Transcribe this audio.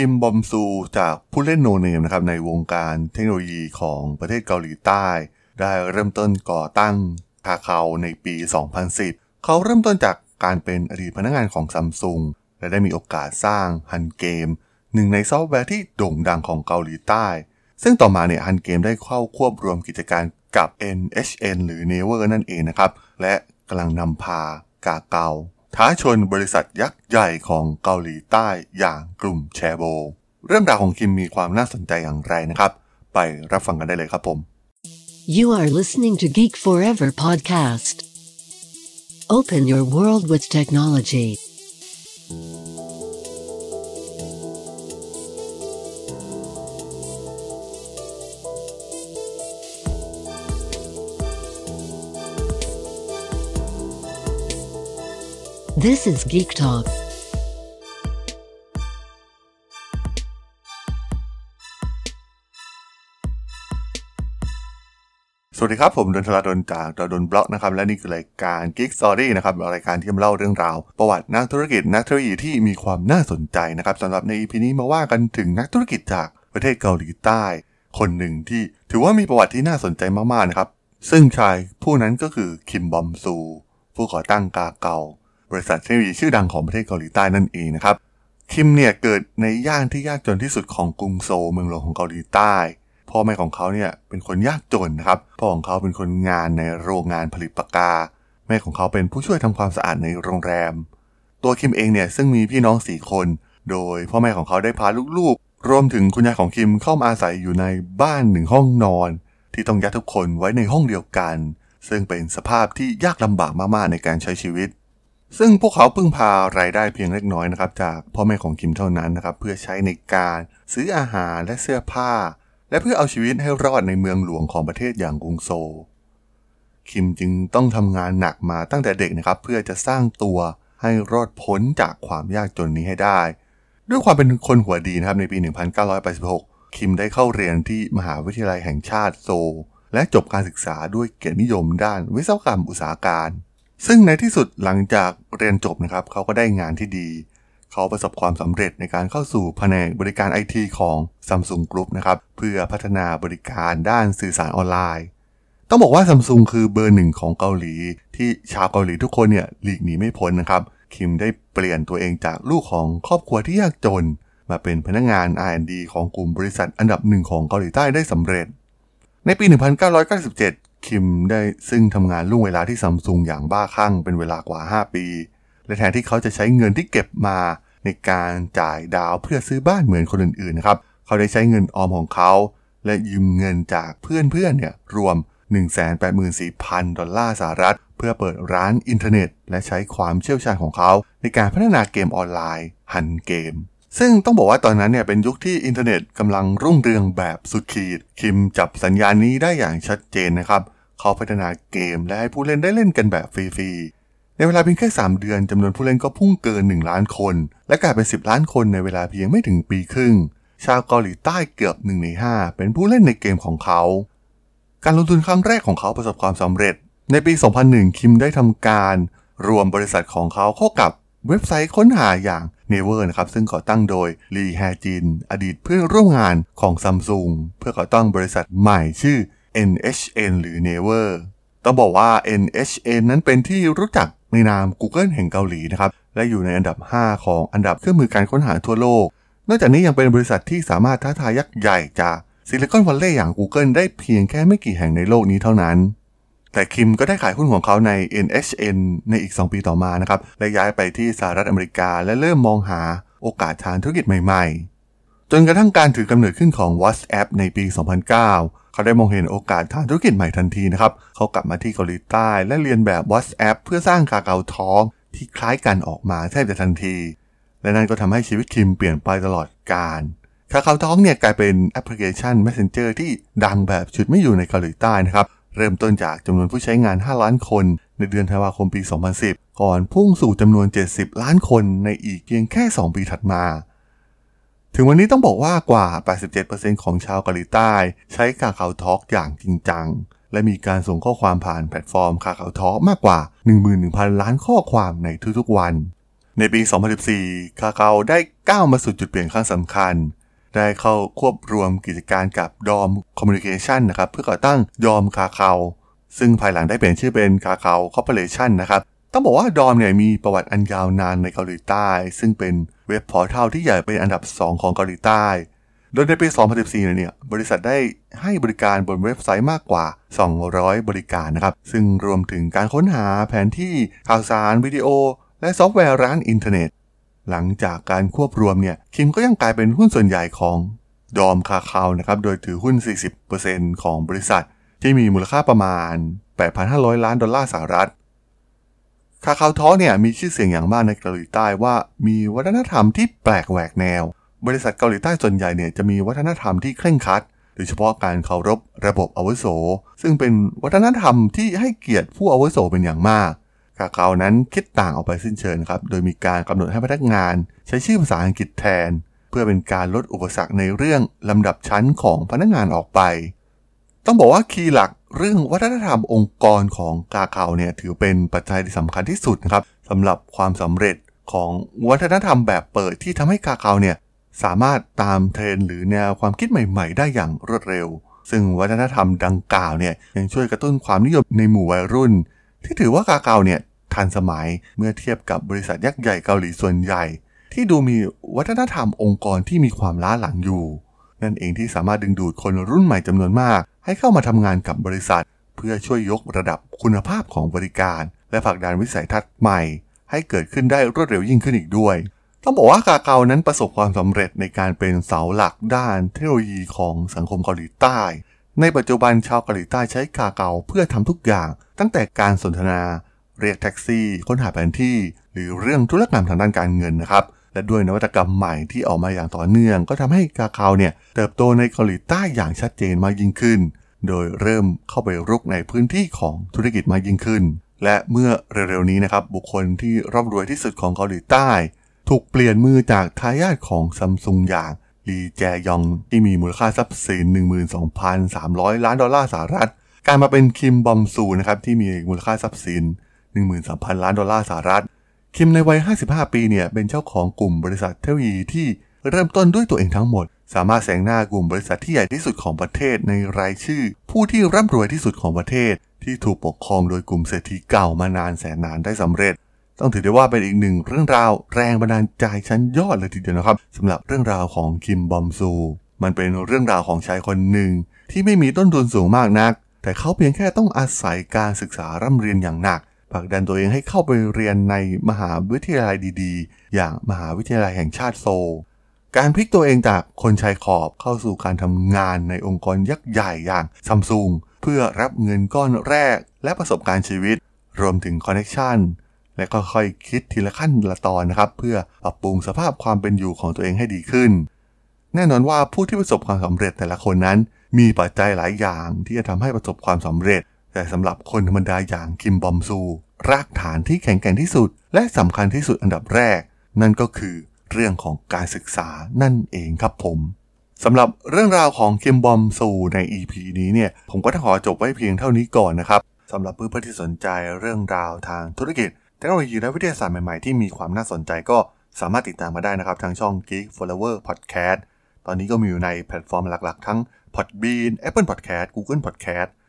คิมบอมซูจากผู้เล่น no name นะครับในวงการเทคโนโลยีของประเทศเกาหลีใต้ ได้เริ่มต้นก่อตั้ง Kakao ในปี 2010 เขาเริ่มต้นจากการเป็นอดีตพนักงานของซัมซุงและได้มีโอกาสสร้าง Hangame หนึ่งในซอฟต์แวร์ที่โด่งดังของเกาหลีใต้ ซึ่งต่อมาเนี่ย Hangame ได้เข้าควบรวมกิจการกับ NHN หรือ Naver นั่นเองนะครับ และกำลังนำพา Kakao ท้าชนบริษัทยักษ์ใหญ่ของเกาหลีใต้อย่างกลุ่มแชโบ เรื่องราวของคิมมีความน่าสนใจอย่างไรนะครับ ไปรับฟังกันได้เลยครับผม You are listening to Geek Forever podcast. Open your world with technology. This is Geek Talk. สวัสดีครับ ผมดนทราดนจากดนบล็อกนะครับ และนี่คือรายการ Geek Story นะครับรายการที่มาเล่าเรื่องราว ประวัตินักธุรกิจนักเทคโนโลยีที่มีความน่าสนใจนะครับสำหรับใน EP นี้มาว่ากันถึงนักธุรกิจจากประเทศเกาหลีใต้ คนหนึ่งที่ถือว่ามีประวัติที่น่าสนใจมากๆนะครับ ซึ่งชายผู้นั้นก็คือคิมบอมซู ผู้ก่อตั้งกาเกา บริษัทเทคโนโลยีชื่อดังของประเทศเกาหลีใต้นั่นเองนะครับคิมเนี่ยเกิดในย่านที่ยากจนที่สุดของกรุงโซลเมืองหลวงของเกาหลีใต้ พ่อแม่ของเขาเนี่ยเป็นคนยากจนนะครับ พ่อของเขาเป็นคนงานในโรงงานผลิตปากกา แม่ของเขาเป็นผู้ช่วยทำความสะอาดในโรงแรม ตัวคิมเองเนี่ยซึ่งมีพี่น้องสี่คน โดยพ่อแม่ของเขาได้พาลูกๆ รวมถึงคุณยายของคิมเข้ามาอาศัยอยู่ในบ้านหนึ่งห้องนอน ที่ต้องยัดทุกคนไว้ในห้องเดียวกัน ซึ่งเป็นสภาพที่ยากลำบากมากๆในการใช้ชีวิต ซึ่งพวกเขาพึ่งพารายได้เพียงเล็กน้อยนะครับจากพ่อแม่ของคิมเท่านั้นนะครับเพื่อใช้ในการซื้ออาหารและเสื้อผ้า และเพื่อเอาชีวิตให้รอดในเมืองหลวงของประเทศอย่างกรุงโซลคิมจึงต้องทำงานหนักมาตั้งแต่เด็กนะครับ เพื่อจะสร้างตัวให้รอดพ้นจากความยากจนนี้ให้ได้ ด้วยความเป็นคนหัวดีนะครับในปี 1986 คิมได้เข้าเรียนที่มหาวิทยาลัยแห่งชาติโซลและจบการศึกษาด้วยเกียรตินิยมด้านวิศวกรรมอุตสาหการ ซึ่งในที่สุดหลังจากเรียนจบนะครับเขาก็ได้งานที่ดี เขาประสบความสำเร็จในการเข้าสู่แผนกบริการไอทีของ Samsung Group นะครับ เพื่อพัฒนาบริการด้านสื่อสารออนไลน์ ต้องบอกว่า Samsung คือเบอร์หนึ่งของเกาหลี ที่ชาวเกาหลีทุกคนเนี่ยหลีกหนีไม่พ้นนะครับ คิมได้เปลี่ยนตัวเองจากลูกของครอบครัวที่ยากจน มาเป็นพนักงาน R&D ของกลุ่มบริษัทอันดับหนึ่งของเกาหลีใต้ได้สำเร็จ ในปี 1997 คิมได้ซึ่งทำงานล่วงเวลาที่ซัมซุงอย่างบ้าคลั่งเป็นเวลากว่า 5 ปี และแทนที่เขาจะใช้เงินที่เก็บมาในการจ่ายดาวเพื่อซื้อบ้านเหมือนคนอื่นๆนะครับเขาได้ใช้เงินออมของเขา และยืมเงินจากเพื่อนๆเนี่ยรวม 184,000 ดอลลาร์สหรัฐ เพื่อเปิดร้านอินเทอร์เน็ต และใช้ความเชี่ยวชาญของเขา ในการพัฒนาเกมออนไลน์ Hangame ซึ่งต้องบอกว่าตอนนั้นเนี่ยเป็นยุคที่อินเทอร์เน็ตกำลังรุ่งเรืองแบบสุดขีด คิมจับสัญญาณนี้ได้อย่างชัดเจนนะครับ เขาพัฒนาเกมและให้ผู้เล่นได้เล่นกันแบบฟรีๆ ในเวลาเพียงแค่ 3 เดือนจำนวนผู้เล่นก็พุ่งเกิน 1 ล้านคน และกลายเป็น 10 ล้านคนในเวลาเพียงไม่ถึงปีครึ่ง ชาวเกาหลีใต้เกือบ1ใน5 เป็นผู้เล่นในเกมของเขา การลงทุนครั้งแรกของเขาประสบความสำเร็จ ในปี 2001 คิมได้ทำการ รวมบริษัทของเขาเข้ากับเว็บไซต์ค้นหาอย่าง Naver นะครับซึ่งก่อตั้งโดยลีแฮจิน อดีตเพื่อนร่วมงานของซัมซุงเพื่อก่อตั้งบริษัทใหม่ชื่อ NHN หรือ Naver ต้องบอกว่า NHN นั้นเป็นที่รู้จักในนาม Google แห่งเกาหลีนะครับ และอยู่ในอันดับ 5 ของอันดับเครื่องมือการค้นหาทั่วโลก นอกจากนี้ยังเป็นบริษัทที่สามารถท้าทายยักษ์ใหญ่จากซิลิคอนวัลเลย์อย่าง Google ได้เพียงแค่ไม่กี่แห่งในโลกนี้เท่านั้น แต่คิมก็ได้ขายหุ้นของเขาใน NHN ในอีก 2 ปีต่อมานะครับ และย้ายไปที่สหรัฐอเมริกา และเริ่มมองหาโอกาสทางธุรกิจใหม่ๆ จนกระทั่งการถือกำเนิดขึ้นของ WhatsApp ในปี 2009 เขาได้มองเห็นโอกาสทางธุรกิจใหม่ทันทีนะครับ เขากลับมาที่เกาหลีใต้และเรียนแบบ WhatsApp เพื่อสร้างคาเกาท้องที่คล้ายกันออกมาแทบจะทันที และนั่นก็ทำให้ชีวิตคิมเปลี่ยนไปตลอดกาลคาคาท้องเนี่ยกลายเป็นแอปพลิเคชัน Messenger ที่ดังแบบชุดไม่อยู่ในเกาหลีใต้นะครับ เริ่มต้นจากจำนวนผู้ใช้งาน 5 ล้านคน ในเดือนธันวาคมปี 2010 ก่อนพุ่งสู่จำนวน 70 ล้านคนในอีกเพียงแค่ 2 ปีถัดมา ถึงวันนี้ต้องบอกว่ากว่า 87%ของชาวเกาหลีใต้ ใช้คาคาทอกอย่างจริงจัง และมีการส่งข้อความผ่านแพลตฟอร์ม KakaoTalk มากกว่า 11,000 ล้านข้อความในทุกๆวัน ในปี 2014 Kakao ได้ก้าวมาสู่จุดเปลี่ยนครั้งสำคัญ ได้เข้าควบรวมกิจการกับ Daum Communications นะครับเพื่อก่อตั้ง Daum Kakao ซึ่งภายหลังได้เปลี่ยนชื่อเป็น Kakao Corporation นะครับต้องบอกว่า Daum เนี่ยมีประวัติอันยาวนานในเกาหลีใต้ ซึ่งเป็นเว็บพอร์ทัลที่ใหญ่เป็นอันดับ 2 ของเกาหลีใต้ โดยในปี 2014 เนี่ย บริษัทได้ให้บริการบนเว็บไซต์มากกว่า 200 บริการนะครับ ซึ่งรวมถึงการค้นหาแผนที่ข่าวสารวิดีโอ และซอฟต์แวร์ร้านอินเทอร์เน็ต หลังจากการควบรวมเนี่ยคิมก็ยังกลายเป็นหุ้นส่วนใหญ่ของ Daum Kakao นะครับ โดยถือหุ้น 40%ของบริษัทที่มีมูลค่าประมาณ 8,500 ล้านดอลลาร์สหรัฐ KakaoTalk เนี่ยมีชื่อเสียงอย่างมากในเกาหลีใต้ว่ามีวัฒนธรรมที่แปลกแหวกแนว บริษัทเกาหลีใต้ส่วนใหญ่เนี่ยจะมีวัฒนธรรมที่เคร่งครัด โดยเฉพาะการเคารพระบบอาวุโส ซึ่งเป็นวัฒนธรรมที่ให้เกียรติผู้อาวุโสเป็นอย่างมาก คาคาวนั้นคิดต่างออกไปสิ้นเชิงครับ โดยมีการกำหนดให้พนักงานใช้ชื่อภาษาอังกฤษแทน เพื่อเป็นการลดอุปสรรคในเรื่องลำดับชั้นของพนักงานออกไป ต้องบอกว่าคีย์หลักเรื่องวัฒนธรรมองค์กรของกาคาวเนี่ยถือเป็นปัจจัยที่สำคัญที่สุดนะครับสำหรับความสำเร็จของวัฒนธรรมแบบเปิดที่ทำให้กาคาวเนี่ยสามารถตามเทรนหรือแนวความคิดใหม่ ๆ ได้อย่างรวดเร็ว ซึ่งวัฒนธรรมดังกล่าวเนี่ยยังช่วยกระตุ้นความนิยมในหมู่วัยรุ่น ที่ถือว่ากาคาวเนี่ย ทันสมัย เมื่อเทียบกับบริษัทยักษ์ใหญ่เกาหลีส่วนใหญ่ ที่ดูมีวัฒนธรรมองค์กรที่มีความล้าหลังอยู่ นั่นเองที่สามารถดึงดูดคนรุ่นใหม่จำนวนมาก ให้เข้ามาทำงานกับบริษัท เพื่อช่วยยกระดับคุณภาพของบริการ และผลักดันวิสัยทัศน์ใหม่ ให้เกิดขึ้นได้รวดเร็วยิ่งขึ้นอีกด้วยต้องบอกว่ากาเกานั้นประสบความสำเร็จในการเป็นเสาหลักด้านเทคโนโลยีของสังคมเกาหลีใต้ ในปัจจุบันชาวเกาหลีใต้ใช้กาเกาเพื่อทำทุกอย่าง ตั้งแต่การสนทนา เรียกแท็กซี่ ค้นหาแผนที่ หรือเรื่องธุรกรรมทางด้านการเงินนะครับ และด้วยนวัตกรรมใหม่ที่ออกมาอย่างต่อเนื่อง ก็ทำให้กาเกาเนี่ยเติบโตในเกาหลีใต้อย่างชัดเจนมากยิ่งขึ้น โดยเริ่มเข้าไปรุกในพื้นที่ของธุรกิจมากยิ่งขึ้น และเมื่อเร็วๆนี้นะครับบุคคลที่ร่ำรวยที่สุดของเกาหลีใต้ ถูกเปลี่ยนมือจากทายาทของซัมซุงอย่างลีแจยองที่มีมูลค่าทรัพย์สิน 12,300 ล้านดอลลาร์สหรัฐ กายมาเป็นคิมบอมซูนะครับที่มีมูลค่าทรัพย์สิน 13,000 ล้านดอลลาร์สหรัฐ คิมในวัย 55 ปีเนี่ยเป็นเจ้าของกลุ่มบริษัทเทคโนโลยีที่เริ่มต้นด้วยตัวเองทั้งหมด สามารถแซงหน้ากลุ่มบริษัทที่ใหญ่ที่สุดของประเทศในรายชื่อ ผู้ที่ร่ำรวยที่สุดของประเทศ ที่ถูกปกครองโดยกลุ่มเศรษฐีเก่ามานานแสนนานได้สำเร็จ ต้องถือได้ว่าเป็นอีกหนึ่งเรื่องราวแรงบันดาลใจชั้นยอดเลยทีเดียวนะครับสำหรับเรื่องราวของคิมบอมซู มันเป็นเรื่องราวของชายคนหนึ่งที่ไม่มีต้นทุนสูงมากนัก แต่เขาเพียงแค่ต้องอาศัยการศึกษาร่ำเรียนอย่างหนัก ผลักดันตัวเองให้เข้าไปเรียนในมหาวิทยาลัยดีๆ อย่างมหาวิทยาลัยแห่งชาติโซล การพลิกตัวเองจากคนชายขอบเข้าสู่การทำงานในองค์กรยักษ์ใหญ่อย่างซัมซุงเพื่อรับเงินก้อนแรกและประสบการณ์ชีวิต รวมถึงคอนเน t ชันและก็ค่อยคิดทีละขั้นละตอนนะครับ เพื่อปรับปรุงสภาพความเป็นอยู่ของตัวเองให้ดีขึ้น แน่นอนว่าผู้ที่ประสบความสำเร็จแต่ละคนนั้น มีปัจจัยหลายอย่างที่จะทำให้ประสบความสำเร็จ แต่สำหรับคนธรรมดาอย่างคิมบอมซู รากฐานที่แข็งแกร่งที่สุด และสำคัญที่สุดอันดับแรก นั่นก็คือเรื่องของการศึกษานั่นเองครับผมสำหรับเรื่องราวของคิมบอมซูใน EP นี้เนี่ย ผมก็ต้องขอจบไว้เพียงเท่านี้ก่อนนะครับสำหรับเพื่อนๆที่สนใจเรื่องราวทางธุรกิจเทคโนโลยีและวิทยาศาสตร์ใหม่ๆ ที่มีความน่าสนใจก็สามารถติดตามมาได้นะครับ ทางช่อง Geek Flower Podcast ตอนนี้ก็มีอยู่ในแพลตฟอร์มหลักๆ ทั้ง Podbean Apple Podcast Google Podcast